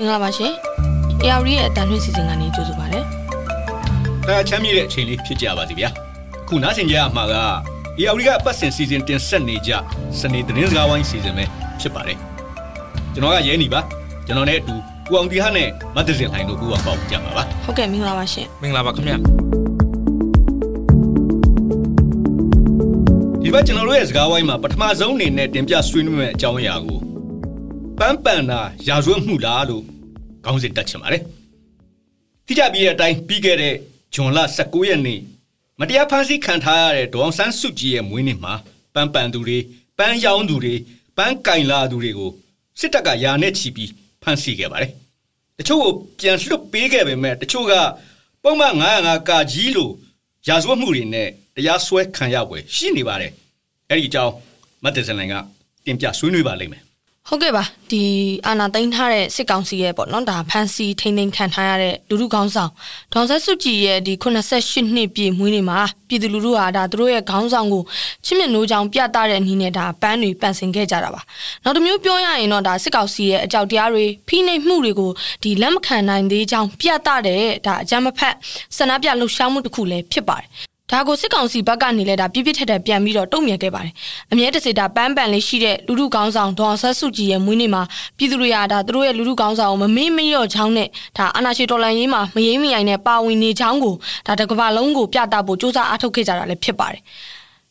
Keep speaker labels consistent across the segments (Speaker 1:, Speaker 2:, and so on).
Speaker 1: မင်္ဂလာပါရှင် AR ရဲ့အတန်ထွေးစီစဉ်ကနေကြိုဆိုပါရစေ။
Speaker 2: ဒါချမ်းမြေ့တဲ့အချိန်လေးဖြစ်ကြပါစီဗျာ။ခုနားဆင်ကြရမှာက AR ကအပတ်စဉ်စီစဉ်တင်ဆက်နေကြစနေသတင်းစကားဝိုင်းစီစဉ်ပဲဖြစ်ပါတယ်။ကျွန်တော်ကရဲနေပါကျွန်တော်နဲ့အတူကိုအောင်တီဟာနဲ့မတ်တစင်လိုင်းတို့ကူအောင်ပေါ့ကြမှာပါ။
Speaker 1: ဟုတ်ကဲ့မင်္ဂလာပါရှင်။
Speaker 3: မင်္ဂလာပါခင်ဗျာ။
Speaker 2: ဒီဘက်ကျွန်တော်တို့ရဲ့စကားဝိုင်းမှာပထမဆုံးအနေနဲ့တင်ပြဆွေးနွေးမယ့်အကြောင်းအရာကို ပန်းပန်တာရာဇဝတ်မှုလားလို့ခေါင်းစဉ်တက်ချင်ပါတယ်။တိကျပြီးတဲ့အတိုင်းပြီးခဲ့တဲ့ဇွန်လ19ရက်နေ့မတရားဖမ်းဆီးခံထားရတဲ့ဒေါအောင်ဆန်းစုကြည်ရဲ့မွေးနေ့မှာပန်းပန်သူတွေပန်းရောင်းသူတွေပန်းကင်လာသူတွေကိုစစ်တပ်ကယာနဲ့ချီပြီးဖမ်းဆီးခဲ့ပါတယ်။တချို့ကိုပြန်လွှတ်ပေးခဲ့ပေမဲ့တချို့ကပုံမှန်905ကကြီးလို့ရာဇဝတ်မှုတွေနဲ့တရားစွဲခံရပွဲရှိနေပါတယ်။အဲ့ဒီအကြောင်းမတ်တစလန်ကတင်ပြဆွေးနွေးပါလိမ့်မယ်
Speaker 1: ဟုတ်ကဲ့ပါဒီအာနာသိန်းထားတဲ့စစ်ကောင်စီရဲ့ပေါ့နော်ဒါဖန်စီထိမ့်သိမ်းခံထားရတဲ့လူလူခေါင်းဆောင်ဒေါန်ဆက်စုကြည်ရဲ့ဒီ88နှစ်ပြည့်မွေးနေ့မှာပြည်သူလူထုဟာဒါသူတို့ရဲ့ခေါင်းဆောင်ကိုချစ်မြတ်နိုးကြောင်ပြသတဲ့အနေနဲ့ဒါပန်းတွေပန့်ဆင်ခဲ့ကြတာပါနောက်တစ်မျိုးပြောရရင်တော့ဒါစစ်ကောင်စီရဲ့အကြောက်တရားတွေဖိနှိပ်မှုတွေကိုဒီလက်မခံနိုင်သေးကြောင်းပြသတဲ့ဒါအကြမ်းမဖက်ဆန္ဒပြလှုပ်ရှားမှုတစ်ခုလည်းဖြစ်ပါတယ် ဒါကိုစစ်ကောင်စီဘက်ကနေလည်းဒါပြပြထက်ထက်ပြန်ပြီးတော့တုံ့ပြန်ခဲ့ပါတယ်။အမြဲတစေတာပန်းပန်လေးရှိတဲ့လူလူကောင်းဆောင်ဒေါ်ဆတ်စုကြည်ရဲ့မွေးနေ့မှာပြည်သူတွေကဒါသူတို့ရဲ့လူလူကောင်းဆောင်ကိုမမေ့မလျော့ချောင်းနဲ့ဒါအာနာရှိတော်လန်ရေးမှာမယိမ့်မယိုင်နဲ့ပါဝင်နေချောင်းကိုဒါတကဘာလုံးကိုပြသဖို့စ조사အားထုတ်ခဲ့ကြတာလည်းဖြစ်ပါတယ်။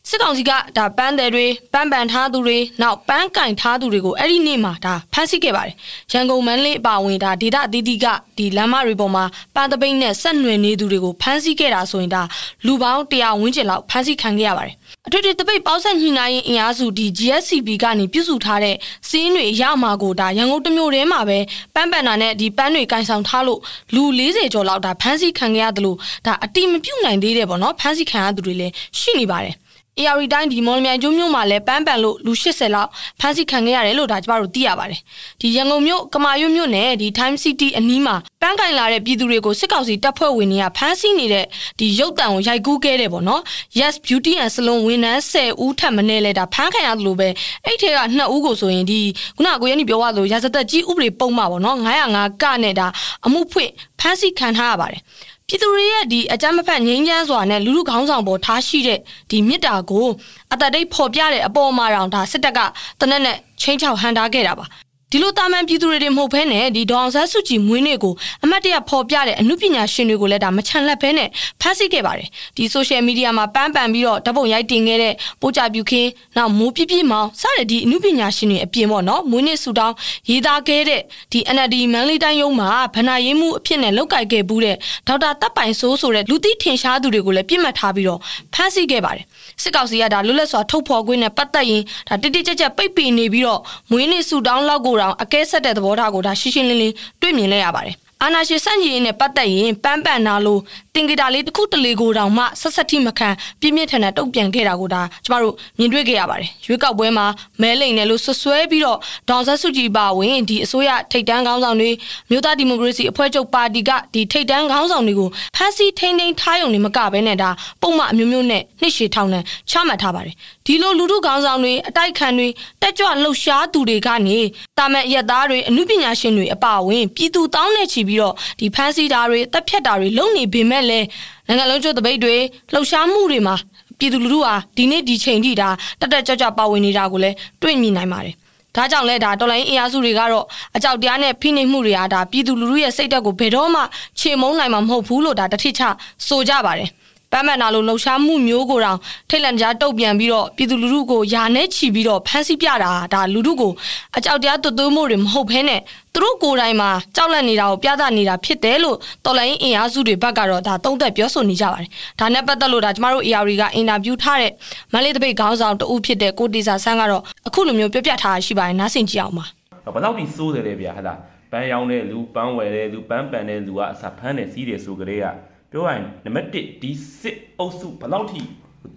Speaker 1: စစ်ကောင်စီကဒါပန်းတယ်တွေပန်းပန်ထားသူတွေနောက်ပန်းကင်ထားသူတွေကိုအဲ့ဒီနေ့မှာဒါဖမ်းဆီးခဲ့ပါတယ်ရန်ကုန်မန်းလေးအပါဝင်ဒါဒေသအသီးသီးကဒီလမ်းမတွေပေါ်မှာပန်းတပိတ်နဲ့ဆက်နွယ်နေသူတွေကိုဖမ်းဆီးခဲ့တာဆိုရင်ဒါလူပေါင်း100ဝန်းကျင်လောက်ဖမ်းဆီးခံခဲ့ရပါတယ်အထွေထွေတပိတ်ပေါင်းဆက်ညှိနှိုင်းရင်အင်အားစုဒီ GSCB ကနေပြုစုထားတဲ့စီးရင်တွေရမှာကိုဒါရန်ကုန်တမျိုးထဲမှာပဲပန်းပန်တာနဲ့ဒီပန်းတွေကင်ဆောင်ထားလို့လူ40ကျော်လောက်ဒါဖမ်းဆီးခံခဲ့ရတယ်လို့ဒါအတိမပြုတ်နိုင်သေးတယ်ပေါ့နော်ဖမ်းဆီးခံရသူတွေလည်းရှိနေပါတယ် AR တိုင်းဒီမော်လမြိုင်ကျွန်းမြို့မှာလည်းပန်းပန်လို့လူ80လောက်ဖမ်းဆီးခံခဲ့ရတယ်လို့ဒါကျမတို့သိရပါတယ်။ဒီရန်ကုန်မြို့ကမာရွတ်မြို့နယ်ဒီ Time City အနီးမှာပန်းကင်လာတဲ့ပြည်သူတွေကိုစစ်ကောင်စီတပ်ဖွဲ့ဝင်တွေကဖမ်းဆီးနေတဲ့ဒီရုပ်တံကိုရိုက်ကူးခဲ့တယ်ပေါ့နော်။ Yes Beauty and Salon ဝန်ထမ်း10ဦးထပ်မင်းလဲဒါဖမ်းခံရတယ်လို့ပဲအဲ့ထဲက2ဦးကိုဆိုရင်ဒီခုနကကိုရန်နီပြောသွားလို့ရာဇသက်ကြီးဥပဒေပုံမှာပေါ့နော်905ကနဲ့ဒါအမှုဖွင့်ဖမ်းဆီးခံထားရပါတယ်။ ပြည်သူတွေရဲ့ဒီအကြမ်းမဖက်ငြိမ်းချမ်းစွာနဲ့လူလူခေါင်းဆောင်ပေါ်ထားရှိတဲ့ဒီမြစ်တာကိုအတတိတ်ဖော်ပြတဲ့အပေါ်မှာတောင်ဒါစစ်တပ်ကတနက်နဲ့ချင်းချောက်ဟန်တာခဲ့တာပါ ဒီလိုတာမန်ပြည်သူတွေတွေမဟုတ်ဘဲနဲ့ဒီဒေါအောင်ဆန်းစုကြည်မွေးနေ့ကိုအမတ်တရဖော်ပြတဲ့အမှုပညာရှင်တွေကိုလည်းဒါမချန်လက်ဘဲနဲ့ဖမ်းဆီးခဲ့ပါတယ်ဒီဆိုရှယ်မီဒီယာမှာပန်းပန်ပြီးတော့ဓပုံရိုက်တင်ခဲ့တဲ့ပိုးကြပြူခင်းနောက်မိုးပြပြမောင်စတဲ့ဒီအမှုပညာရှင်တွေအပြင်ပေါ့နော်မွေးနေ့ဆူတောင်းရေးသားခဲ့တဲ့ဒီ NLD မန်လေးတိုင်းရုံးမှာဗဏ္ဍာရေးမှုအဖြစ်နဲ့လောက်ကိုက်ခဲ့ဘူးတဲ့ဒေါက်တာတပ်ပိုင်စိုးဆိုတဲ့လူသိထင်ရှားသူတွေကိုလည်းပြစ်မှတ်ထားပြီးတော့ဖမ်းဆီးခဲ့ပါတယ် စစ်ကောင်စီကဒါလွတ်လပ်စွာထုတ်ဖော်ခွင့်နဲ့ပတ်သက်ရင်ဒါတိတိကျကျပိတ်ပင်နေပြီးတော့မွေးနေ့ဆူတောင်းလောက်ကိုတောင်အကဲဆက်တဲ့သဘောထားကိုဒါရှင်းရှင်းလင်းလင်းတွေ့မြင်လဲရပါတယ်အာနာရှင်စန့်ကျင်ရေးနဲ့ပတ်သက်ရင်ပန်းပန်နာလို့တ င်ဂီတာလေးတစ်ခုတလေကိုတောင်မှဆက်ဆက်ထိမခံပြင်းပြင်းထန်ထန်တုံ့ပြန်ခဲ့တာကိုဒါကျမတို့မြင်တွေ့ခဲ့ရပါတယ်ရွေးကောက်ပွဲမှာမဲလိန်နဲ့လို့ဆွဆွဲပြီးတော့ဒေါန်ဆတ်စုကြည်ပါဝင်ဒီအစိုးရထိတ်တန်းခေါင်းဆောင်တွေမြို့သားဒီမိုကရေစီအဖွဲ့ချုပ်ပါတီကဒီထိတ်တန်းခေါင်းဆောင်တွေကိုဖမ်းဆီးထိန်းသိမ်းထားရုံနဲ့မကဘဲနဲ့ဒါပုံမှန်အမျိုးမျိုးနဲ့နှိရှေထောင်နဲ့ချမှတ်ထားပါတယ်ဒီလိုလူထုခေါင်းဆောင်တွေအတိုက်ခံတွေတက်ကြွလှုပ်ရှားသူတွေကနေတာမန်ရက်သားတွေအမှုပညာရှင်တွေအပါအဝင်ပြည်သူတောင်းနေချီပြီးတော့ဒီဖမ်းဆီးတာတွေတပ်ဖြတ်တာတွေလုပ်နေပေမဲ့လည်းနိုင်ငံလုံးကျွတ်တပိတ်တွေလှုပ်ရှားမှုတွေမှာပြည်သူလူထုဟာဒီနေ့ဒီချိန်ထိဒါတက်တက်ကြွကြွပါဝင်နေတာကိုလည်းတွေ့မြင်နိုင်ပါတယ်ဒါကြောင့်လဲဒါတော်လိုင်းအင်အားစုတွေကတော့အကြောက်တရားနဲ့ဖိနှိပ်မှုတွေအားဒါပြည်သူလူထုရဲ့စိတ်ဓာတ်ကိုဘယ်တော့မှခြေမုံနိုင်မှာမဟုတ်ဘူးလို့ဒါတတိချဆိုကြပါတယ် ပန်းမန်နာလိုလှုပ်ရှားမှုမျိုးကိုတောင်ထိတ်လန့်ကြားတုတ်ပြန်ပြီးတော့ပြည်သူလူထုကိုယာနဲ့ချီပြီးတော့ဖမ်းဆီးပြတာဒါလူထုကိုအကြောက်တရားတွတ်သွေးမှုတွေမဟုတ်ဘဲနဲ့သူတို့ကိုယ်တိုင်မှာကြောက်လန့်နေတာကိုပြသနေတာဖြစ်တယ်လို့တော်လိုင်းအင်အားစုတွေဘက်ကတော့ဒါသုံးသက်ပြောဆိုနေကြပါတယ်။ဒါနဲ့ပတ်သက်လို့ဒါကျမတို့ AR ကအင်တာဗျူးထားတဲ့မလေးတပိတ်ခေါင်းဆောင်တဦးဖြစ်တဲ့ကိုတီစာဆန်းကတော့အခုလိုမျိုးပြောပြထားရှိပါတယ်နားဆင်ကြည့်အောင်ပါ။
Speaker 3: ဘယ်တော့ထိစိုးတယ်လဲဗျာဟဲ့လား။ပန်းရောင်းတဲ့လူပန်းဝယ်တဲ့လူပန်းပန်တဲ့လူကအစာဖမ်းတယ်စီးတယ်ဆိုကြတဲ့က ပြောရရင်နံပါတ်1ဒီစစ်အုပ်စုဘယ်လောက်ထိ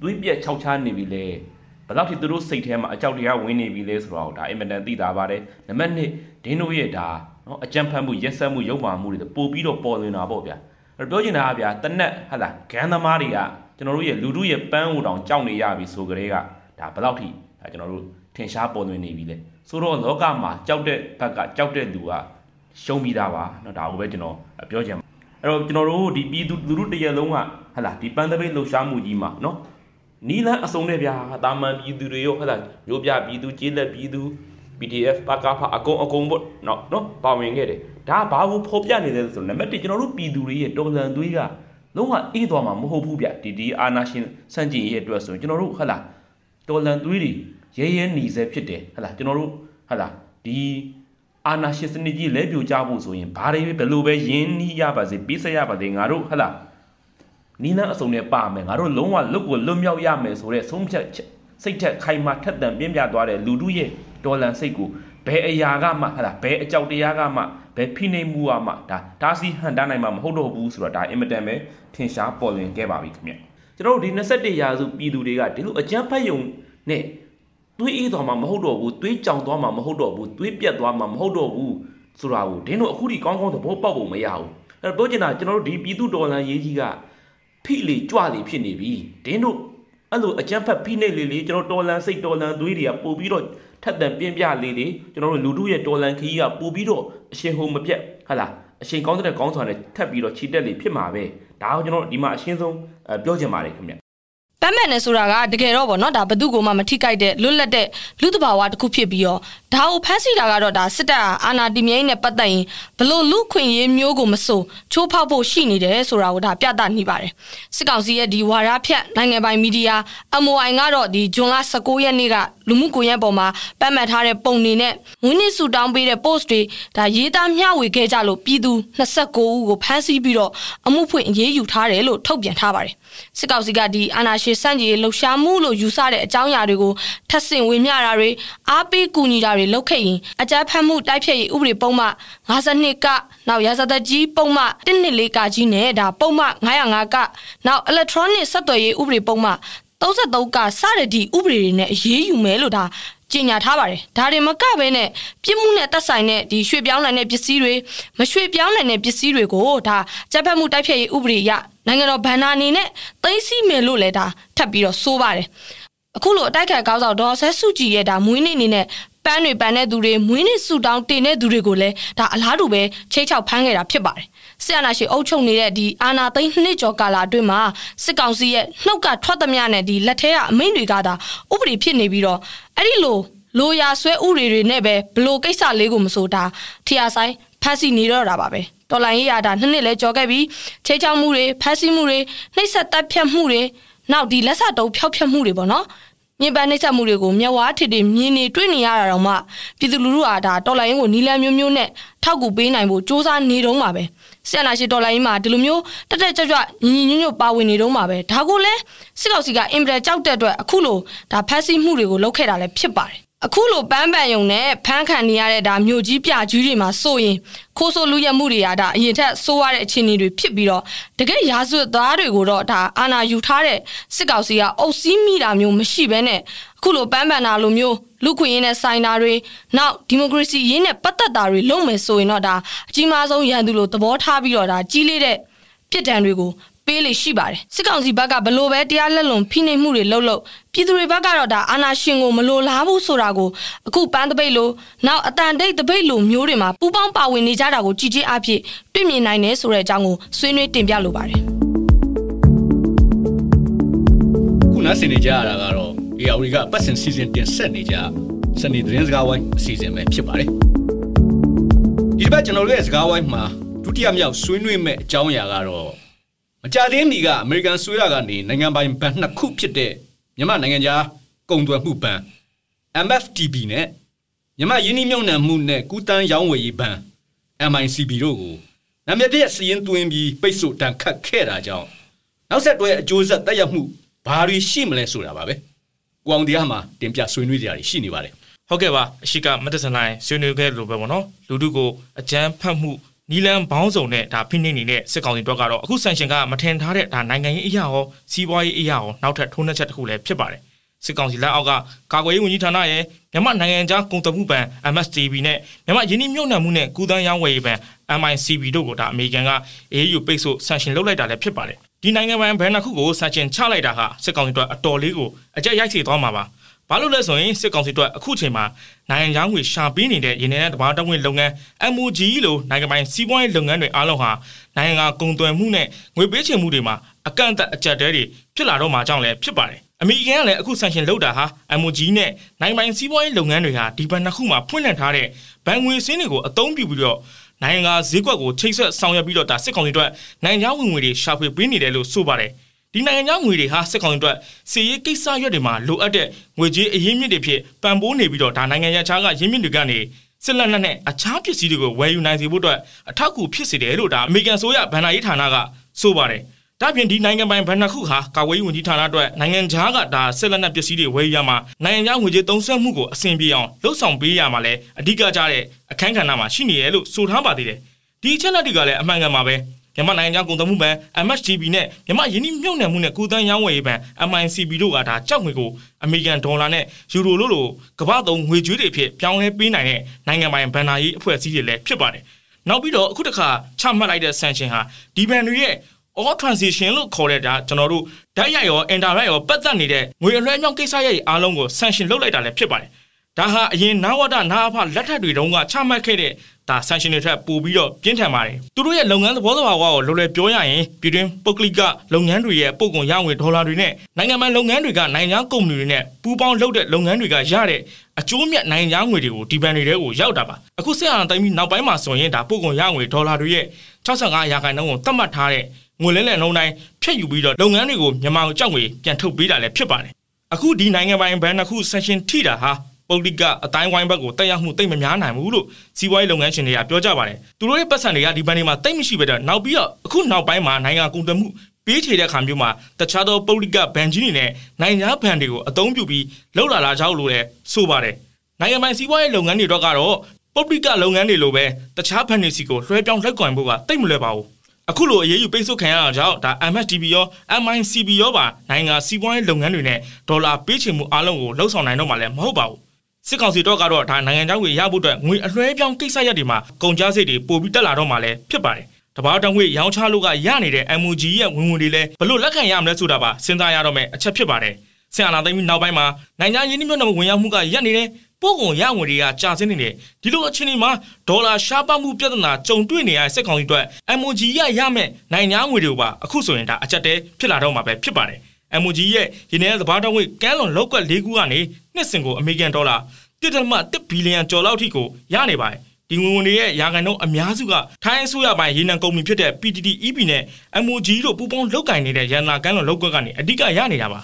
Speaker 3: သွေးပြက်ခြောက်ချားနေပြီလဲဘယ်လောက်ထိသူတို့စိတ်ထဲမှာအကြောက်တရားဝင်နေပြီလဲဆိုတော့ဒါအင်မတန်သိတာပါတယ်နံပါတ်2ဒင်းတို့ရဲ့ဒါနော်အကြံဖတ်မှုရက်စက်မှုရုပ်မာမှုတွေပို့ပြီးတော့ပေါ်လွင်တာပေါ့ဗျာအဲ့ပြောချင်တာကဗျာတနက်ဟာလားဂန်သမားတွေကကျွန်တော်တို့ရဲ့လူတို့ရဲ့ပန်းဟိုတောင်ကြောက်နေရပြီဆိုကြတဲ့ကဒါဘယ်လောက်ထိဒါကျွန်တော်တို့ထင်ရှားပေါ်လွင်နေပြီလဲဆိုတော့လောကမှာကြောက်တဲ့ဘက်ကကြောက်တဲ့လူက ရှုံးပြီးသားပါเนาะဒါကိုပဲကျွန်တော်ပြောချင် အဲ့တော့ကျွန်တော်တို့ဒီပြည်သူလူထုတရက်လုံးကဟလာဒီပန်းသပိတ်လှုပ်ရှားမှုကြီးမှာနော်နီလန်းအစုံနဲ့ဗျာတာမန်ပြည်သူတွေရောဟလာမျိုးပြပြည်သူကျေးလက်ပြည်သူ PDF ပါကာဖာအကုန်အကုန်ပေါ့နော်နော်ပါဝင်ခဲ့တယ်ဒါဘာလို့ဖော်ပြနေလဲဆိုတော့နံပါတ်1ကျွန်တော်တို့ပြည်သူတွေရဲ့တော်လှန်သွေးကလုံးဝအေးသွားမှာမဟုတ်ဘူးဗျဒီဒီအာနာရှင်စန့်ကျင်ရေးအတွက်ဆိုရင်ကျွန်တော်တို့ဟလာတော်လှန်သွေးတွေရဲရဲหนีစေဖြစ်တယ်ဟလာကျွန်တော်တို့ဟလာဒီ အာနာရှင်စနစ်ကြီးလဲပြိုကြဖို့ဆိုရင်ဘာတွေပဲဘယ်လိုပဲယင်းနီးရပါစေပြီးဆက်ရပါစေငါတို့ဟလာနီးနှံအစုံနဲ့ပါမယ်ငါတို့လုံးဝလွတ်ကိုလွတ်မြောက်ရမယ်ဆိုတဲ့ဆုံးဖြတ်စိတ်ထက်ခိုင်မာထက်သန်ပြင်းပြသွားတဲ့လူတို့ရဲ့ဒေါ်လန်စိတ်ကိုဘယ်အရာကမှဟလာဘယ်အကြောက်တရားကမှဘယ်ဖိနှိပ်မှုကမှဒါဒါစီဟန်တားနိုင်မှာမဟုတ်တော့ဘူးဆိုတော့ဒါအင်မတန်ပဲထင်ရှားပေါ်လွင်ခဲ့ပါပြီခင်ဗျကျွန်တော်တို့ဒီ21ရာစုပြည်သူတွေကဒီလိုအကြမ်းဖက်ယုံနဲ့ သွေးအေးသွားမှာမဟုတ်တော့ဘူးသွေးကြောင်သွားမှာမဟုတ်တော့ဘူးသွေးပြက်သွားမှာမဟုတ်တော့ဘူးဆိုတာကိုဒင်းတို့အခုထိကောင်းကောင်းသဘောပေါက်ဖို့မရဘူးအဲ့တော့ပြောချင်တာကျွန်တော်တို့ဒီပြည်သူတော်လှန်ရေးကြီးကဖိလေကြွလေဖြစ်နေပြီဒင်းတို့အဲ့လိုအကြမ်းဖက်ဖိနှိပ်လေလေကျွန်တော်တော်လန်စိတ်တော်လန်သွေးတွေကပို့ပြီးတော့ထက်တန်ပြင်းပြလေးတွေကျွန်တော်တို့လူတို့ရဲ့တော်လန်ခီးကပို့ပြီးတော့အရှင်ဟုံမပြတ်ဟာလားအရှင်ကောင်းတဲ့ကောင်းစွာနဲ့ထပ်ပြီးတော့ခြေတက်လေဖြစ်မှာပဲဒါကိုကျွန်တော်ဒီမှာအရှင်းဆုံးပြောချင်ပါတယ်ခင်ဗျ
Speaker 1: ပန်းမန်နဲ့ဆိုတာကတကယ်တော့ဗောနော်ဒါဘသူကမှမထိကြိုက်တဲ့လွတ်လပ်တဲ့လူတဘာဝတစ်ခုဖြစ်ပြီးတော့ဒါကိုဖမ်းဆီးတာကတော့ဒါစစ်တပ်အာဏာတည်မြဲနဲ့ပတ်သက်ရင်ဘလို့လူခွင့်ရေးမျိုးကိုမစိုးချိုးဖောက်ဖို့ရှိနေတယ်ဆိုတာကိုဒါပြသနေပါတယ်စစ်ကောင်စီရဲ့ဒီဝါရဖြတ်နိုင်ငံပိုင်မီဒီယာ MOI ကတော့ဒီဇွန်လ19ရက်နေ့ကလူမှုကွန်ရက်ပေါ်မှာပတ်မှတ်ထားတဲ့ပုံတွေနဲ့ဝင်းနစ်ဆူတောင်းပေးတဲ့ post တွေဒါရေးသားမျှဝေခဲ့ကြလို့ပြည်သူ29ဦးကိုဖမ်းဆီးပြီးတော့အမှုဖွင့်အရေးယူထားတယ်လို့ထုတ်ပြန်ထားပါတယ် စစ်ကောင်စီကဒီအာဏာရှင်စန့်ကျင်လှုပ်ရှားမှုလို့ယူဆတဲ့အကြောင်းအရာတွေကိုထပ်ဆင့်ဝင်မျှတာတွေအားပေးကူညီတာတွေလုပ်ခဲ့ရင်အကြမ်းဖက်မှုတိုက်ဖျက်ရေးဥပဒေပုံမှ52ကနောက်ရာဇသက်ကြီးပုံမှ114ကကြီးနဲ့ဒါပုံမှ905ကနောက် electronic ဆက်သွယ်ရေးဥပဒေပုံမှ33ကစတဲ့ဒီဥပဒေတွေနဲ့အရေးယူမယ်လို့ဒါကြေညာထားပါတယ်ဒါတွေမကဘဲနဲ့ပြစ်မှုနဲ့သက်ဆိုင်တဲ့ဒီရွှေပြောင်းနိုင်တဲ့ပစ္စည်းတွေမရွှေပြောင်းနိုင်တဲ့ပစ္စည်းတွေကိုဒါကြက်ဖက်မှုတိုက်ဖျက်ရေးဥပဒေအရ နိုင်ငံတော်ဗန္နာအနေနဲ့သိသိမယ်လို့လည်းဒါထပ်ပြီးတော့ဆိုးပါတယ်အခုလိုအတိုက်ခံကောင်းဆောင်ဒေါ်ဆဲစုကြည်ရဲ့ဒါမွေးနေ့အနေနဲ့ပန်းတွေပန်းတဲ့သူတွေမွေးနေ့ဆူတောင်းတင်တဲ့သူတွေကိုလည်းဒါအလားတူပဲချိတ်ချောက်ဖမ်းခဲ့တာဖြစ်ပါတယ်ဆရာနာရှိအုပ်ချုပ်နေတဲ့ဒီအာနာသိန်းနှစ်ကျော်ကာလအတွင်းမှာစစ်ကောင်စီရဲ့နှုတ်ကထွက်သမျှနဲ့ဒီလက်ထဲကအမိန့်တွေကသာဥပဒေဖြစ်နေပြီးတော့အဲ့ဒီလိုလိုရာဆွဲဥတွေတွေနဲ့ပဲဘလို့ကိစ္စလေးကိုမဆိုတာထီယာဆိုင်ဖက်စီနေတော့တာပါပဲ တော်လိုင်းရေးရတာနှစ်နှစ်လဲကြော်ခဲ့ပြီးချေချောင်းမှုတွေဖက်စီမှုတွေနှိပ်စက်တပ်ဖြတ်မှုတွေနောက်ဒီလက်စတုံးဖျောက်ဖျက်မှုတွေပေါ့နော်ညင်ပန်းနှိပ်စက်မှုတွေကိုမျက်ဝါးထစ်တွေမြင်နေတွေ့နေရတာတော့မှပြည်သူလူထုအားဒါတော်လိုင်းကိုနီလန်းမျိုးမျိုးနဲ့ထောက်ကူပေးနိုင်ဖို့စ조사နေတော့မှာပဲဆရာနာရှိတော်လိုင်းမှာဒီလိုမျိုးတက်တက်ကြွကြွညီညီညွတ်ညွတ်ပါဝင်နေတော့မှာပဲဒါကိုလဲစစ်ကောင်စီကအင်ပရကြောက်တဲ့အတွက်အခုလိုဒါဖက်စီမှုတွေကိုလုပ်ခဲ့တာလည်းဖြစ်ပါတယ် အခုလိုပန်းပန်ယုံနဲ့ဖမ်းခံနေရတဲ့ဒါမြို့ကြီးပြကြီးတွေမှာဆိုရင်ခိုးဆိုလူရမှုတွေကဒါအရင်ထက်ဆိုးရတဲ့အခြေအနေတွေဖြစ်ပြီးတော့တကယ်ရာဇဝတ်သားတွေကိုတော့ဒါအာဏာယူထားတဲ့စစ်ကောင်စီကအုပ်စီးမိတာမျိုးမရှိဘဲနဲ့အခုလိုပန်းပန်တာလိုမျိုးလူခွင့်ရင်းနဲ့ဆိုင်တာတွေနောက်ဒီမိုကရေစီရင်းနဲ့ပတ်သက်တာတွေလုပ်မယ်ဆိုရင်တော့ဒါအကြီးမားဆုံးရန်သူလိုသဘောထားပြီးတော့ဒါကြီးလေးတဲ့ပြစ်ဒဏ်တွေကို ပေးလေရှိပါတယ်စစ်ကောင်စီဘက်ကဘလို့ပဲတရားလက်လွန်ဖိနှိပ်မှုတွေလုပ်လို့ပြည်သူတွေဘက်ကတော့ဒါအာဏာရှင်ကိုမလိုလားဘူးဆိုတာကိုအခုပန်းတပိတ်လို့နောက်အတန်တိတ်တပိတ်လို့မျိုးတွေမှာပူပေါင်းပါဝင်နေကြတာကိုကြည်ကြည်အဖြစ်တွေ့မြင်နိုင်တယ်ဆိုတဲ့အကြောင်းကိုဆွေးနွေးတင်ပြလိုပါတယ်
Speaker 2: ခုနဆင်နေကြရတာကတော့ ARD ကပတ်စင်စီဇန်တင်ဆက်နေကြစနေသတင်းစကားဝိုင်းအစီအစဉ်ပဲဖြစ်ပါတယ်ဒီဘက်ကျွန်တော်တို့ရဲ့စကားဝိုင်းမှာဒုတိယမြောက်ဆွေးနွေးမဲ့အကြောင်းအရာကတော့ မကြသေးမီကအမေရိကန်ဆိုရကနေနိုင်ငံပိုင်ဘဏ်နှစ်ခုဖြစ်တဲ့မြန်မာနိုင်ငံသားကုန်သွယ်မှုဘဏ် MFTB နဲ့မြန်မာယင်းနှမြုံနှံမှုနဲ့ကုတန်းရောင်းဝယ်ရေးဘဏ် MICB တို့ကိုနာမည်ပြည့်စီရင်သွင်းပြီးပိတ်ဆို့တန်ခတ်ခဲ့တာကြောင့်နောက်ဆက်တွဲအကျိုးဆက်တက်ရောက်မှုဘာတွေရှိမလဲဆိုတာပါပဲ။ကိုအောင်တရားမှာတင်ပြဆွေးနွေးကြရရှိနေပါတယ်။
Speaker 4: ဟုတ်ကဲ့ပါအရှိကမတ်တဆန်လိုင်းဆွေးနွေးခဲ့လို့ပဲပေါ့နော်။လူတို့ကိုအကြမ်းဖက်မှု နီလန်ဘောင်းစုံနဲ့ဒါဖိနှိပ်နေတဲ့စစ်ကောင်စီတို့ကတော့အခုဆန်ရှင်ကမထင်ထားတဲ့ဒါနိုင်ငံရေးအရာရောစီးပွားရေးအရာရောနောက်ထပ်ထိုးနှက်ချက်တစ်ခုလည်းဖြစ်ပါတယ်စစ်ကောင်စီလက်အောက်ကကာကွယ်ရေးဝန်ကြီးဌာနရဲ့မြန်မာနိုင်ငံခြားကုန်သွယ်မှုဘဏ် MSTB နဲ့မြန်မာယင်းနှမြုပ်နှံမှုနဲ့ကုသန်းရောင်းဝယ်ရေးဘဏ် MICB တို့ကိုဒါအမေရိကန်က AU ပိတ်ဆို့ဆန်ရှင်လုပ်လိုက်တာလည်းဖြစ်ပါတယ်ဒီနိုင်ငံပိုင်ဘဏ်နှစ်ခုကိုဆန်ရှင်ချလိုက်တာဟာစစ်ကောင်စီတို့အတော်လေးကိုအကြက်ရိုက်စီသွားမှာပါ ဘာလို့လဲဆိုရင်စစ်ကောင်စီတို့အခုချိန်မှာနိုင်ငံခြားငွေရှာပေးနေတဲ့ရင်းနှီးတဲ့တဘာတောင်းဝင်လုပ်ငန်း MOG လို့နိုင်ငံပိုင်စီးပွားရေးလုပ်ငန်းတွေအားလုံးဟာနိုင်ငံကကုန်သွယ်မှုနဲ့ငွေပေးချေမှုတွေမှာအကန့်အသတ်အကျပ်တဲတွေဖြစ်လာတော့မှကြောင့်လည်းဖြစ်ပါတယ်အမေရိကန်ကလည်းအခုဆန်ရှင်လုပ်တာဟာ MOG နဲ့နိုင်ငံပိုင်စီးပွားရေးလုပ်ငန်းတွေဟာဒီဘဏ်နှစ်ခုမှာဖွင့်လှစ်ထားတဲ့ဘဏ်ငွေစင်းတွေကိုအသုံးပြုပြီးတော့နိုင်ငံဈေးကွက်ကိုချိတ်ဆက်ဆောင်ရွက်ပြီးတော့ဒါစစ်ကောင်စီတို့နိုင်ငံခြားဝင်ငွေတွေရှာဖွေပေးနေတယ်လို့ဆိုပါတယ် ဒီနိုင်ငံခြားငွေတွေဟာစစ်ကောင်စီတို့စီရေးကိစ္စရွက်တွေမှာလိုအပ်တဲ့ငွေကြေးအရင်းမြစ်တွေဖြစ်ပံ့ပိုးနေပြီးတော့ဒါနိုင်ငံရခြားကရင်းမြစ်တွေကနေစစ်လက်နက်နဲ့အခြားပစ္စည်းတွေကိုဝယ်ယူနိုင်စေဖို့အတွက်အထောက်အကူဖြစ်စေတယ်လို့ဒါအမေရိကန်ဆိုရဗန်နာရေးဌာနကဆိုပါတယ်ဒါပြင်ဒီနိုင်ငံပိုင်ဘဏ္ဍာခုဟာကာကွယ်ရေးဝန်ကြီးဌာနအတွက်နိုင်ငံခြားကဒါဆက်လက်နက်ပစ္စည်းတွေဝယ်ယူရမှာနိုင်ငံခြားငွေကြေးသုံးစွဲမှုကိုအဆင်ပြေအောင်လှုပ်ဆောင်ပေးရမှာလဲအဓိကကြတဲ့အခန်းကဏ္ဍမှာရှိနေရလို့ဆိုထားပါသေးတယ်ဒီအချက်လက်တွေကလည်းအမှန်ကန်ပါပဲ မြန်မာနိုင်ငံကုန်သွယ်မှုဘဏ် MHDB နဲ့မြန်မာယင်းနှမြုပ်နှံမှုနဲ့ကုသန်းရောင်းဝယ်ရေးဘဏ် MICB တို့ကဒါကြောက်ငွေကိုအမေရိကန်ဒေါ်လာနဲ့ယူရိုလို့လိုကမ္ဘာသုံးငွေကြေးတွေဖြစ်ပြောင်းလဲပေးနိုင်တဲ့နိုင်ငံပိုင်ဘဏ္ဍာရေးအဖွဲ့အစည်းတွေလည်းဖြစ်ပါတယ်။နောက်ပြီးတော့အခုတစ်ခါချမှတ်လိုက်တဲ့ sanction ဟာဒီဘဏ်တွေရဲ့ all transition လို့ခေါ်တဲ့ဒါကျွန်တော်တို့ဓာတ်ရိုက်ရော indirect ရောပတ်သက်နေတဲ့ငွေအလွှဲအပြောင်းကိစ္စရဲ့အားလုံးကို sanction လုပ်လိုက်တာလည်းဖြစ်ပါတယ်။ဒါဟာအရင်နာဝဒနာအဖလက်ထက်တွေတုန်းကချမှတ်ခဲ့တဲ့ ဒါ sanction တွေထက်ပိုပြီးတော့ပြင်းထန်ပါတယ်သူတို့ရဲ့လုပ်ငန်းသဘောသဘာဝကိုလိုလွယ်ပြောရရင်ပြည်တွင်းပုဂ္ဂလိကလုပ်ငန်းတွေရဲ့ပို့ကုန်ရငွေဒေါ်လာတွေနဲ့နိုင်ငံပိုင်လုပ်ငန်းတွေကနိုင်ငံကုမ္ပဏီတွေနဲ့ပူးပေါင်းလုပ်တဲ့လုပ်ငန်းတွေကရတဲ့အကျိုးမြတ်နိုင်ငံငွေတွေကိုဒီဘန်တွေကိုရောက်တာပါအခုဆက်အောင်တိုင်းပြီးနောက်ပိုင်းမှာဆိုရင်ဒါပို့ကုန်ရငွေဒေါ်လာတွေရဲ့65ရာခိုင်နှုန်းကိုသတ်မှတ်ထားတဲ့ငွေလဲလှယ်နှုန်းတိုင်းဖြတ်ယူပြီးတော့လုပ်ငန်းတွေကိုမြန်မာကြောက်ငွေပြန်ထုတ်ပေးတာလည်းဖြစ်ပါတယ်အခုဒီနိုင်ငံပိုင်ဘဏ်တစ်ခု session ထိတာဟာ ပုတ်တိကအတိုင်းဝိုင်းဘက်ကိုတက်ရောက်မှုတိတ်မများနိုင်ဘူးလို့စီးပွားရေးလုပ်ငန်းရှင်တွေကပြောကြပါတယ်သူတို့ရဲ့ပတ်စံတွေကဒီဘဏ်တွေမှာတိတ်မရှိပဲတော့နောက်ပြီးတော့အခုနောက်ပိုင်းမှာနိုင်ငံကုန်သွယ်မှုပေးချေတဲ့ခါမျိုးမှာတခြားသောပုတ်တိကဘဏ်ကြီးတွေနဲ့နိုင်ငံဘဏ်တွေကိုအသုံးပြုပြီးလှုပ်လာလာကြောက်လို့လည်းဆိုပါတယ်နိုင်ငံပိုင်စီးပွားရေးလုပ်ငန်းတွေတော့ကတော့ပုတ်တိကလုပ်ငန်းတွေလိုပဲတခြားဘဏ်တွေစီကိုလွှဲပြောင်းလက်ကွန်ဖို့ကတိတ်မလွယ်ပါဘူးအခုလိုအရေးယူပိတ်ဆို့ခံရတာကြောင့်ဒါ MSDB ရော MICB ရောပါနိုင်ငံစီးပွားရေးလုပ်ငန်းတွေနဲ့ဒေါ်လာပေးချေမှုအလုံးကိုလှုပ်ဆောင်နိုင်တော့မှလည်းမဟုတ်ပါဘူး စစ်ကောင်စီတော့ကတော့ဒါနိုင်ငံခြားငွေရဖို့အတွက်ငွေအလွှဲပြောင်းကိစ္စရပ်တွေမှာကုန်ကျစရိတ်တွေပိုပြီးတက်လာတော့မှလည်းဖြစ်ပါတယ်တဘာတောင်ငွေရောင်းချလို့ကရနေတဲ့ MOG ရဲ့ဝင်ဝင်တွေလည်းဘလို့လက်ခံရမလဲဆိုတာပါစဉ်းစားရတော့မယ်အချက်ဖြစ်ပါတယ်ဆင်အာနာသိမ်းပြီးနောက်ပိုင်းမှာနိုင်ငံရင်းနှီးမြှုပ်နှံမှုဝင်ရောက်မှုကရပ်နေတယ်ပို့ကုန်ရငွေတွေကကြာဆင်းနေတယ်ဒီလိုအခြေအနေမှာဒေါ်လာရှားပါမှုပြဿနာကြုံတွေ့နေရတဲ့စစ်ကောင်စီအတွက် MOG ရရမယ်နိုင်ငံငွေတွေကိုပါအခုဆိုရင်ဒါအချက်တဲဖြစ်လာတော့မှာပဲဖြစ်ပါတယ် MOG ရဲ့ရင်းနှီးသဘာဝငွေကမ်းလွန်လောက်ကွက်၄ခုကနေနှစ်စဉ်ကိုအမေရိကန်ဒေါ်လာ1.1ဘီလီယံကျော်လောက်ထိကိုရနေပါတယ်ဒီငွေဝင်တွေရဲ့ရာခိုင်နှုန်းအများစုကထိုင်းအစိုးရပိုင်းရေနံကုမ္ပဏီဖြစ်တဲ့ PTT EP နဲ့ MOG တို့ပူးပေါင်းလုပ်ကိုင်နေတဲ့ရန်နာကမ်းလွန်လောက်ကွက်ကနေအဓိကရနေတာပါ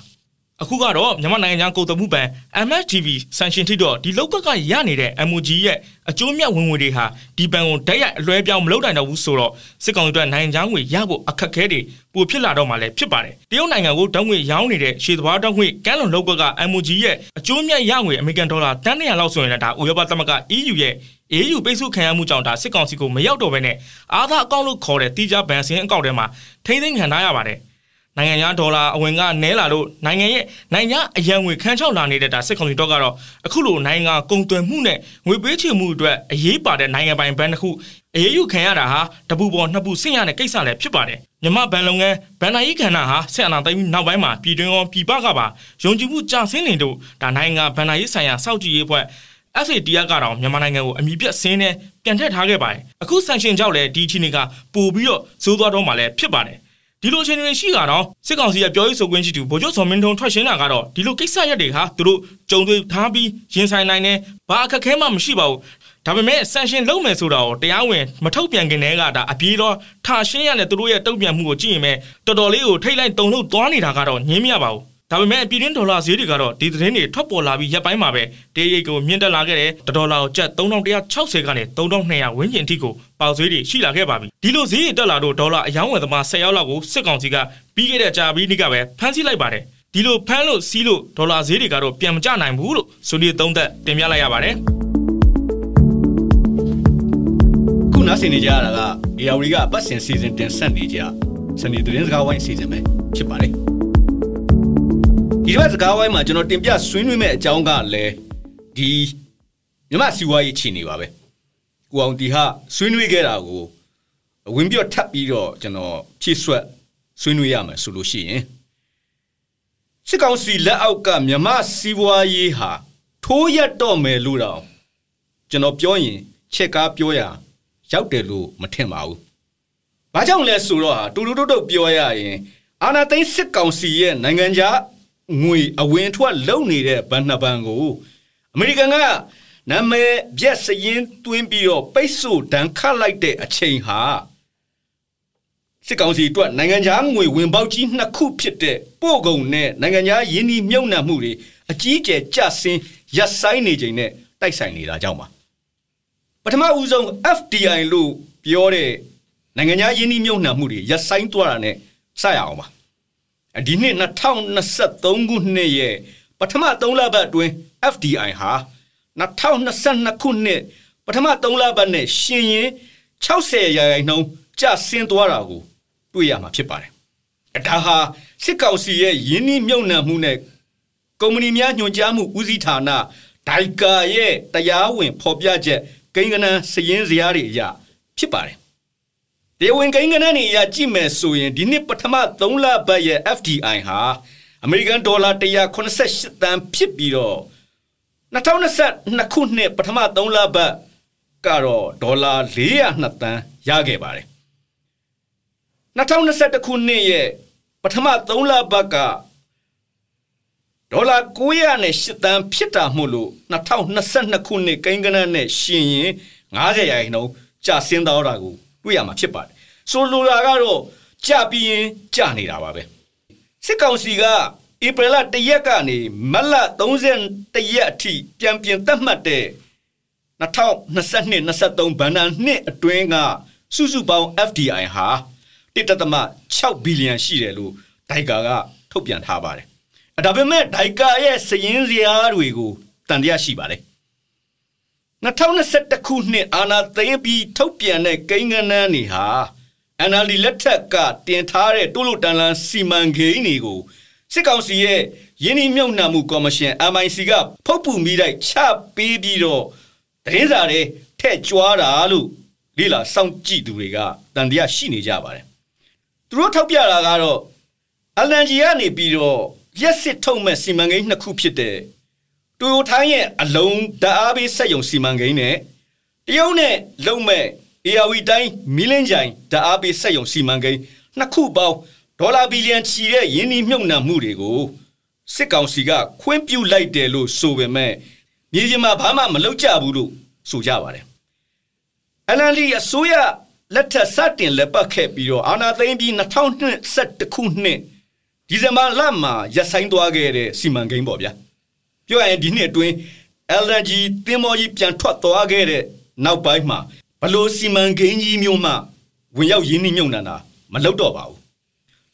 Speaker 4: အခုကတော့မြန်မာနိုင်ငံခြားကုန်သွယ်မှုဘဏ် MSTV ဆန်ရှင်ထိတော့ဒီလောက်ကကရနေတဲ့ MOG ရဲ့အကျိုးမြတ်ဝင်ငွေတွေဟာဒီဘဏ်ကိုတိုက်ရိုက်အလွှဲပြောင်းမလုပ်နိုင်တော့ဘူးဆိုတော့စစ်ကောင်စီတို့နိုင်ငံခြားငွေရဖို့အခက်အခဲတွေပိုဖြစ်လာတော့မှလည်းဖြစ်ပါတယ်တရုတ်နိုင်ငံကိုတောင်းငွေရောင်းနေတဲ့ရှေ့သဘာတောင်းငွေကမ်းလွန်လောက်ကက MOG ရဲ့အကျိုးမြတ်ရငွေအမေရိကန်ဒေါ်လာတန်း200လောက်ဆိုရင်လည်းဒါဥရောပသမဂ္ဂ EU ရဲ့ EU ပိတ်ဆို့ခံရမှုကြောင့်ဒါစစ်ကောင်စီကိုမရောက်တော့ဘဲနဲ့အာသာအကောင့်လို့ခေါ်တဲ့တိကျဘဏ်စင်းအကောင့်ထဲမှာထိမ့်သိမ်းခံထားရပါတယ် နိုင်ငံခြားဒေါ်လာအဝင်ကနဲလာလို့နိုင်ငံရဲ့နိုင်ငံအရန်ငွေခန်းချောက်လာနေတဲ့ဒါစစ်ကောင်စီတော့ကတော့အခုလိုနိုင်ငံကုန်သွယ်မှုနဲ့ငွေပေးချေမှုအတွက်အရေးပါတဲ့နိုင်ငံပိုင်ဘဏ်တစ်ခုအရေးယူခံရတာဟာတပူပေါ်နှစ်ပူဆင့်ရတဲ့ကိစ္စလည်းဖြစ်ပါတယ်မြမဘဏ်လုပ်ငန်းဘဏ္ဍာရေးကဏ္ဍဟာဆက်အနာသိမ်းပြီးနောက်ပိုင်းမှာပြည်တွင်းရောပြည်ပကပါယုံကြည်မှုကျဆင်းနေတို့ဒါနိုင်ငံဘဏ္ဍာရေးဆိုင်ရာစောင့်ကြည့်ရေးအဖွဲ့ FATF ကတော့မြန်မာနိုင်ငံကိုအမိပြတ်ဆင်းနဲ့ပြန်ထည့်ထားခဲ့ပါတယ်အခုဆန်ရှင်ကြောင့်လည်းဒီချင်းတွေကပို့ပြီးတော့ဇိုးသွားတော့မှလည်းဖြစ်ပါတယ် ဒီလိုအခြေအနေတွေရှိတာတော့စစ်ကောင်စီရဲ့ပြောရေးဆိုခွင့်ရှိသူဗိုလ်ချုပ်စော်မင်းထွန်းထွက်ရှင်းတာကတော့ဒီလိုကိစ္စရပ်တွေဟာသူတို့ကြုံတွေ့ထားပြီးရင်ဆိုင်နိုင်တယ်ဘာအခက်ခဲမှမရှိပါဘူးဒါပေမဲ့ဆန်ရှင်လုံးမယ်ဆိုတာကိုတရားဝင်မထုတ်ပြန်ခင်တည်းကဒါအပြေးတော့ထားရှင်းရတဲ့သူတို့ရဲ့တုံ့ပြန်မှုကိုကြည့်ရင်ပဲတော်တော်လေးကိုထိတ်လိုက်တုံလို့သွားနေတာကတော့ငင်းမရပါဘူး ဒါပေမဲ့ပြည်တွင်းဒေါ်လာဈေးတွေကတော့ဒီသတင်းတွေထွက်ပေါ်လာပြီးရက်ပိုင်းမှာပဲတေးရိတ်ကိုမြင့်တက်လာခဲ့တဲ့ဒေါ်လာကိုကျပ်3160ကနေ3200ဝန်းကျင်ထိကိုပေါက်ဈေးတွေရှိလာခဲ့ပါပြီဒီလိုဈေးတွေတက်လာတော့ဒေါ်လာအယောင်းဝယ်သမား10ရောက်လောက်ကိုစစ်ကောင်စီကပြီးခဲ့တဲ့ကြာပြီးနေ့ကပဲဖမ်းဆီးလိုက်ပါတယ်ဒီလိုဖမ်းလို့စီးလို့ဒေါ်လာဈေးတွေကတော့ပြန်မကျနိုင်ဘူးလို့ဆိုနေသုံးသက်တင်ပြလိုက်ရပါတယ်
Speaker 2: ခုနားဆင်နေကြရတာက AR ကပတ်စင်စီစဉ်တင်ဆက်နေကြစနေသတင်းစကားဝိုင်းစီစဉ်ပဲဖြစ်ပါတယ် ဒီတစ်ပတ်စကားဝိုင်းမှာကျွန်တော်တင်ပြဆွေးနွေးမဲ့အကြောင်းကလည်းဒီမြမစီဝါရေးချီနေပါပဲကိုအောင်တီဟာဆွေးနွေးခဲ့တာကိုဝင်ပြော့ထပ်ပြီးတော့ကျွန်တော်ဖြည့်ဆွက်ဆွေးနွေးရမယ်ဆိုလို့ရှိရင်စစ်ကောင်စီလက်အောက်ကမြမစီးပွားရေးဟာထိုးရက်တော့မယ်လို့တော့ကျွန်တော်ပြောရင်ချက်ကားပြောရရောက်တယ်လို့မထင်ပါဘူး။ဘာကြောင့်လဲဆိုတော့တူတူတုတ်တုတ်ပြောရရင်အာနာသိန်းစစ်ကောင်စီရဲ့နိုင်ငံခြား ငွေအဝင်ထွက်လုံနေတဲ့ဗန်နဘန်ကိုအမေရိကန်ကနာမည်ပြက်စရင်တွင်းပြီးတော့ပိတ်ဆို့ဒဏ်ခတ်လိုက်တဲ့အချိန်ဟာစစ်ကောင်စီအတွက်နိုင်ငံခြားငွေဝင်ပေါက်ကြီးနှစ်ခုဖြစ်တဲ့ပို့ကုန်နဲ့နိုင်ငံခြားယင်းဒီမြုံနှံမှုတွေအကြီးအကျယ်ကျဆင်းရပ်ဆိုင်နေချိန်နဲ့တိုက်ဆိုင်နေတာကြောင့်ပါပထမဦးဆုံး FDI လို့ပြောတဲ့နိုင်ငံခြားယင်းဒီမြုံနှံမှုတွေရပ်ဆိုင်သွားတာနဲ့စရအောင်ပါ ဒီနှစ်2023ခုနှစ်ရဲ့ပထမ3လပတ်အတွင်း FDI ဟာ2022ခုနှစ်ပထမ3လပတ်နဲ့ရှင်ရင်60ရာခိုင်နှုန်းကျဆင်းသွားတာကိုတွေ့ရမှာဖြစ်ပါတယ်။ဒါဟာစစ်ကောင်စီရဲ့ယင်းနှိမြုံနှံမှုနဲ့ကုမ္ပဏီများညွှန်ကြားမှုဦးစီးဌာနဒိုင်ကာရဲ့တရားဝင်ဖော်ပြချက်ကိန်းဂဏန်းစည်ရင်းစရာတွေအရဖြစ်ပါတယ်။ တရားဝင်ကိန်းဂဏန်းတွေအရကြည့်မယ်ဆိုရင်ဒီနှစ်ပထမ3လပတ်ရဲ့ FDI ဟာအမေရိကန်ဒေါ်လာ188တန်ဖြစ်ပြီးတော့2022ခုနှစ်ပထမ3လပတ်ကတော့ဒေါ်လာ402တန်းရခဲ့ပါတယ်2021ခုနှစ်ရဲ့ပထမ3လပတ်ကဒေါ်လာ908တန်းဖြစ်တာမို့လို့2022ခုနှစ်ကိန်းဂဏန်းနဲ့ရှင်ရင်90ရာခိုင်နှုန်းကျဆင်းသွားတာကို တွေ့ရမှာဖြစ်ပါတယ်ဆိုလိုတာကတော့ကြပြီးရင်ကြနေတာပါပဲစစ်ကောင်စီကဧပြီလ1ရက်ကနေမတ်လ31ရက်အထိပြန်ပြင်သတ်မှတ်တဲ့2022 23ဘဏ္ဍာနှစ်အတွင်းကစုစုပေါင်း FDI ဟာ1.6ဘီလီယံရှိတယ်လို့ဒိုင်ကာကထုတ်ပြန်ထားပါတယ်။ဒါပေမဲ့ဒိုင်ကာရဲ့စည်ရင်းစရာတွေကိုတန်တရားရှိပါတယ်။ 2021ခုနှစ်အာနာသိန်းပြီးထုတ်ပြန်တဲ့ကိန်းဂဏန်းတွေဟာ NLD လက်ထက်ကတင်ထားတဲ့တိုးလို့တန်လန်စီမံကိန်းတွေကိုစစ်ကောင်စီရဲ့ယင်းဒီမြုံနှံမှုကော်မရှင် MIC ကဖုတ်ပူမိတိုက်ချပေးပြီးတော့တရင်စာတွေထက်ကြွားတာလို့လေလာစောင့်ကြည့်သူတွေကတန်တရားရှိနေကြပါတယ်သူတို့ထောက်ပြတာကတော့အလန်ဂျီကနေပြီးတော့ရက်စစ်ထုတ်မဲ့စီမံကိန်းနှစ်ခုဖြစ်တဲ့ တိုယိုထိုင်းရဲ့အလုံးဓာတ်အားပေးစက်ရုံစီမံကိန်းနဲ့တရုတ်နဲ့လုံမဲ့ ARV တိုင်းမီလင်းကြိုင်ဓာတ်အားပေးစက်ရုံစီမံကိန်းနှစ်ခုပေါင်းဒေါ်လာဘီလီယံချီတဲ့ယင်းနှိမြုပ်နှံမှုတွေကိုစစ်ကောင်စီကခွင့်ပြုလိုက်တယ်လို့ဆိုပေမဲ့မြေပြင်မှာဘာမှမလုပ်ကြဘူးလို့ဆိုကြပါတယ်။ NLD အစိုးရလက်ထက်စတင်လက်ပတ်ခဲ့ပြီးတော့အာဏာသိမ်းပြီး2021ခုနှစ်ဒီဇင်ဘာလမှာရပ်ဆိုင်းသွားခဲ့တဲ့စီမံကိန်းပေါ့ဗျာ။ ပြောရရင်ဒီနှစ်အတွင်း LNG တင်မော်ကြီးပြန်ထွက်သွားခဲ့တဲ့နောက်ပိုင်းမှာဘလို့စီမံကိန်းကြီးမျိုးမှဝင်ရောက်ရင်းနှီးမြှုပ်နှံတာမလုပ်တော့ပါဘူး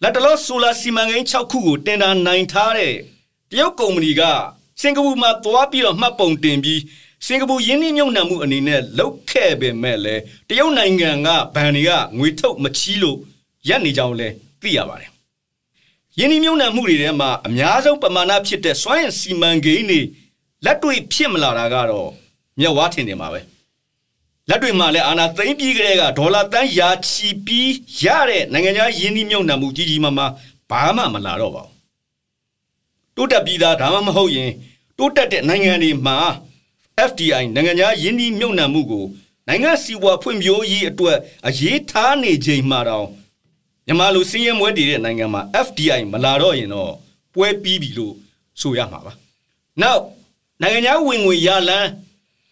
Speaker 2: လက်တလောဆိုလာစီမံကိန်း6ခုကိုတင်ဒါနိုင်ထားတဲ့တရုတ်ကုမ္ပဏီကစင်ကာပူမှာသွားပြီးတော့မှတ်ပုံတင်ပြီးစင်ကာပူယင်းနှိမ့်မြုံနှံမှုအနေနဲ့လောက်ခဲ့ပေမဲ့လည်းတရုတ်နိုင်ငံကဘဏ်တွေကငွေထုတ်မချီးလို့ရပ်နေကြောင်းလည်းသိရပါတယ်။ ယင်းနှိမ့်မြုံနှံမှုတွေထဲမှာအများဆုံးပမာဏဖြစ်တဲ့စွမ်းရည်စီမံကိန်းတွေလက်တွေ့ဖြစ်မလာတာကတော့မြက်ဝါထင်တယ်မှာပဲ။လက်တွေမှာလည်းအာနာသိမ့်ပြီးကြတဲ့ကဒေါ်လာတန်းရာချီပြီးရတဲ့နိုင်ငံခြားယင်းနှိမ့်မြုံနှံမှုကြီးကြီးမားမားဘာမှမလာတော့ပါဘူး။တိုးတက်ပြီးသားဒါမှမဟုတ်ရင်တိုးတက်တဲ့နိုင်ငံတွေမှာ FDI နိုင်ငံခြားယင်းနှီးမြုပ်နှံမှုကိုနိုင်ငံစီးပွားဖွံ့ဖြိုးရေးအတွက်အရေးထားနေချိန်မှာတောင် မြန်မာလိုစင်းရဲမွဲတည်တဲ့နိုင်ငံမှာ FDI မလာတော့ရင်တော့ပွဲပြီးပြီလို့ဆိုရမှာပါ။ Now နိုင်ငံခြားဝင်ငွေရလန်း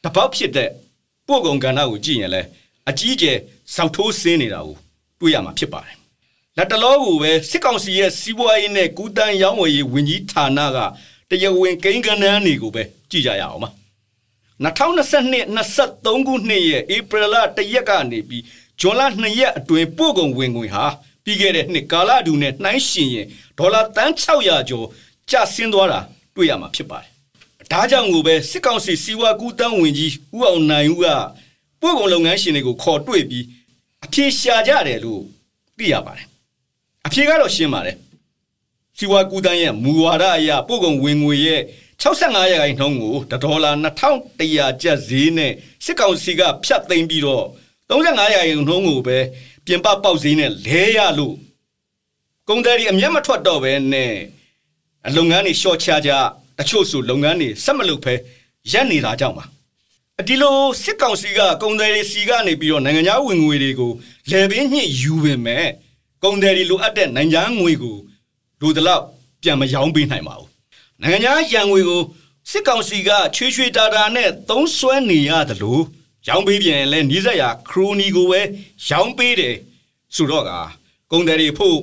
Speaker 2: တပေါက်ဖြစ်တဲ့ပို့ကုန်ကဏ္ဍကိုကြည့်ရင်လည်းအကြီးကျယ်စောက်ထိုးဆင်းနေတာကိုတွေ့ရမှာဖြစ်ပါတယ်။လက်တလောကိုပဲစစ်ကောင်စီရဲ့စီးပွားရေးနဲ့ကုတန်းရောင်းဝယ်ရေးဝန်ကြီးဌာနကတရားဝင်ကိန်းဂဏန်းတွေကိုပဲကြည့်ကြရအောင်ပါ။2022 23ခုနှစ်ရဲ့ဧပြီလ1ရက်ကနေပြီးဇွန်လ2ရက်အတွင်းပို့ကုန်ဝင်ငွေဟာ ပြီးခဲ့တဲ့နှစ်ကာလတူနဲ့နှိုင်းယှဉ်ရင်ဒေါ်လာတန်း600ကျော်ကျဆင်းသွားတာတွေ့ရမှာဖြစ်ပါတယ်။ဒါကြောင့်ကိုပဲစစ်ကောင်စီစီဝါကူတန်းဝင်ကြီးဦးအောင်နိုင်ဦးကပို့ကုန်လုပ်ငန်းရှင်တွေကိုခေါ်တွေ့ပြီးအပြေရှာကြတယ်လို့သိရပါတယ်။အပြေကတော့ရှင်းပါတယ်။စီဝါကူတန်းရဲ့မူဝါဒအရပို့ကုန်ဝင်ငွေရဲ့65ရာခိုင်နှုန်းကိုဒေါ်လာ2100ကျပ်ဈေးနဲ့စစ်ကောင်စီကဖြတ်သိမ်းပြီးတော့35ရာခိုင်နှုန်းကိုပဲ ပြင်ပပေါက်ဈေးနဲ့လဲရလို့ကုန်တယ်ဒီအမျက်မထွက်တော့ပဲနဲ့အလုပ်ငန်းတွေရှော့ချကြတချို့ဆိုလုပ်ငန်းတွေဆက်မလုပ်ဖဲရပ်နေတာကြောင့်ပါအဒီလိုစစ်ကောင်စီကကုန်တယ်တွေစီကနေပြီးတော့နိုင်ငံခြားဝင်ငွေတွေကိုလယ်ပင်းညှစ်ယူပင်မဲ့ကုန်တယ်တွေလိုအပ်တဲ့နိုင်ငံခြားငွေကိုလူတလောက်ပြန်မရောင်းပေးနိုင်ပါဘူးနိုင်ငံခြားရန်ငွေကိုစစ်ကောင်စီကချွေချွေတာတာနဲ့သုံးစွဲနေရတယ်လို့ ရောင်းပေးပြန်လဲနီးစက်ရခရိုနီကိုပဲရောင်းပေးတယ်ဆိုတော့ကကုန်တယ်တွေဖို့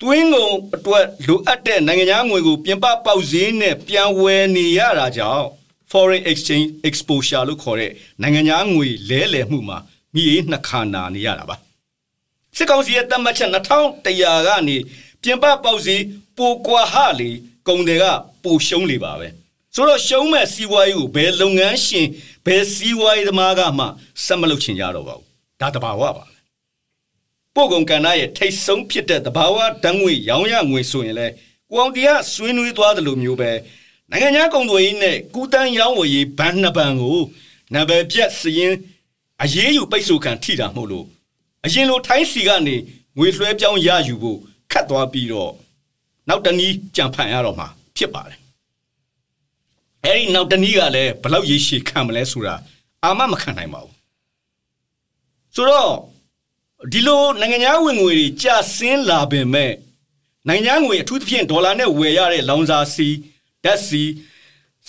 Speaker 2: တွင်းကုန်အတွက်လိုအပ်တဲ့နိုင်ငံခြားငွေကိုပြင်ပပေါက်ဈေးနဲ့ပြန်ဝယ်နေရတာကြောင့် foreign exchange exposure လို့ခေါ်တဲ့နိုင်ငံခြားငွေလဲလှယ်မှုမှာမိအေးနှစ်ခါနာနေရတာပါစစ်ကောင်စီရဲ့တတ်မှတ်ချက်2100ကနေပြင်ပပေါက်ဈေးပိုကွာဟလေကုန်တွေကပိုရှုံးလေပါပဲဆိုတော့ရှုံးမဲ့စီးပွားရေးကိုဘယ်လုပ်ငန်းရှင် ဘယ်စီးပွားရေးသမားကမှဆက်မလုပ်ချင်ကြတော့ပါဘူးဒါတဘာဝပါပို့ကုန်ကဏ္ဍရဲ့ထိတ်ဆုံးဖြစ်တဲ့တဘာဝဓာတ်ငွေရောင်းရငွေဆိုရင်လေကိုအောင်တရားဆွေးနွေးသွားတယ်လို့မျိုးပဲနိုင်ငံခြားကုန်သွယ်ရေးနဲ့ကုတန်းရောင်းဝယ်ရေးဘဏ်နှစ်ဘဏ်ကိုနံပါတ်ပြတ်စရင်အရေးယူပိတ်ဆို့ခံထိတာမဟုတ်လို့အရင်လိုထိုင်းစီကနေငွေလွှဲပြောင်းရယူဖို့ခတ်သွားပြီးတော့နောက်တနည်းကြံဖန်ရတော့မှာဖြစ်ပါတယ် အဲဒီနောက်တနည်းကလည်းဘလောက်ရည်ရှည်ခံမလဲဆိုတာအာမမခံနိုင်ပါဘူးဆိုတော့ဒီလိုနိုင်ငံခြားဝင်ငွေတွေကျဆင်းလာပင်မဲ့နိုင်ငံခြားငွေအထူးသဖြင့်ဒေါ်လာနဲ့ဝယ်ရတဲ့လောင်စာစီဓာတ်စီ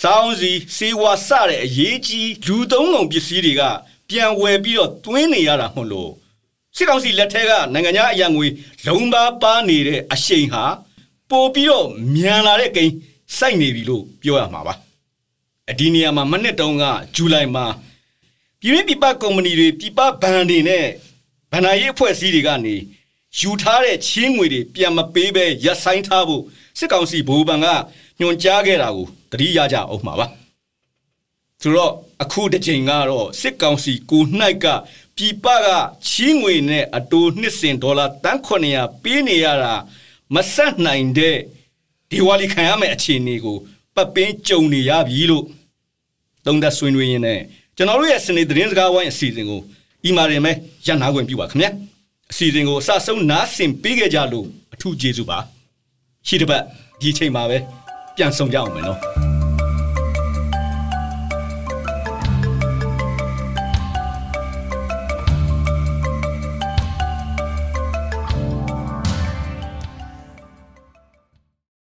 Speaker 2: စောင်းစီစေဝါစတဲ့အရေးကြီးလူသုံးကုန်ပစ္စည်းတွေကပြန်ဝယ်ပြီးတော့တွင်းနေရတာမဟုတ်လို့စစ်ကောင်စီလက်ထက်ကနိုင်ငံခြားအရန်ငွေလုံပါပါနေတဲ့အရှိန်ဟာပို့ပြီးတော့မြန်လာတဲ့ကိန်းစိုက်နေပြီလို့ပြောရမှာပါ အဒီနေရာမှာမနှစ်တုန်းကဇူလိုင်မှာပြည်တွင်းပြည်ပကုမ္ပဏီတွေပြည်ပဘဏ်တွေနဲ့ဗန္ဒာရေးအဖွဲ့အစည်းတွေကနေယူထားတဲ့ချင်းငွေတွေပြန်မပေးဘဲရပ်ဆိုင်ထားဖို့စစ်ကောင်စီဘိုးဘဏ်ကညွှန်ကြားခဲ့တာကိုတတိရကြအောင်မှာပါဆိုတော့အခုတစ်ချိန်ကတော့စစ်ကောင်စီကိုနှိုက်ကပြည်ပကချီးငွေနဲ့အတိုးနှစ်စင်ဒေါ်လာတန်း900ပေးနေရတာမဆက်နိုင်တဲ့ဒီဝါလီခံရမယ့်အခြေအနေကိုပတ်ပင်းကြုံနေရပြီလို့ သုံးသက်ဆွေးနွေးရင်းနဲ့ကျွန်တော်တို့ရဲ့စနေသတင်းစကားဝိုင်းအစီအစဉ်ကိုအီမာရင်မဲရန်နာခွင့်ပြုပါခင်ဗျာအစီအစဉ်ကိုအစဆုံးနားဆင်ပေးခဲ့ကြလို့အထူးကျေးဇူးပါရှိတဲ့ဘက်ဒီချိန်မှာပဲပြန်ဆောင်ကြအောင်မယ်နော်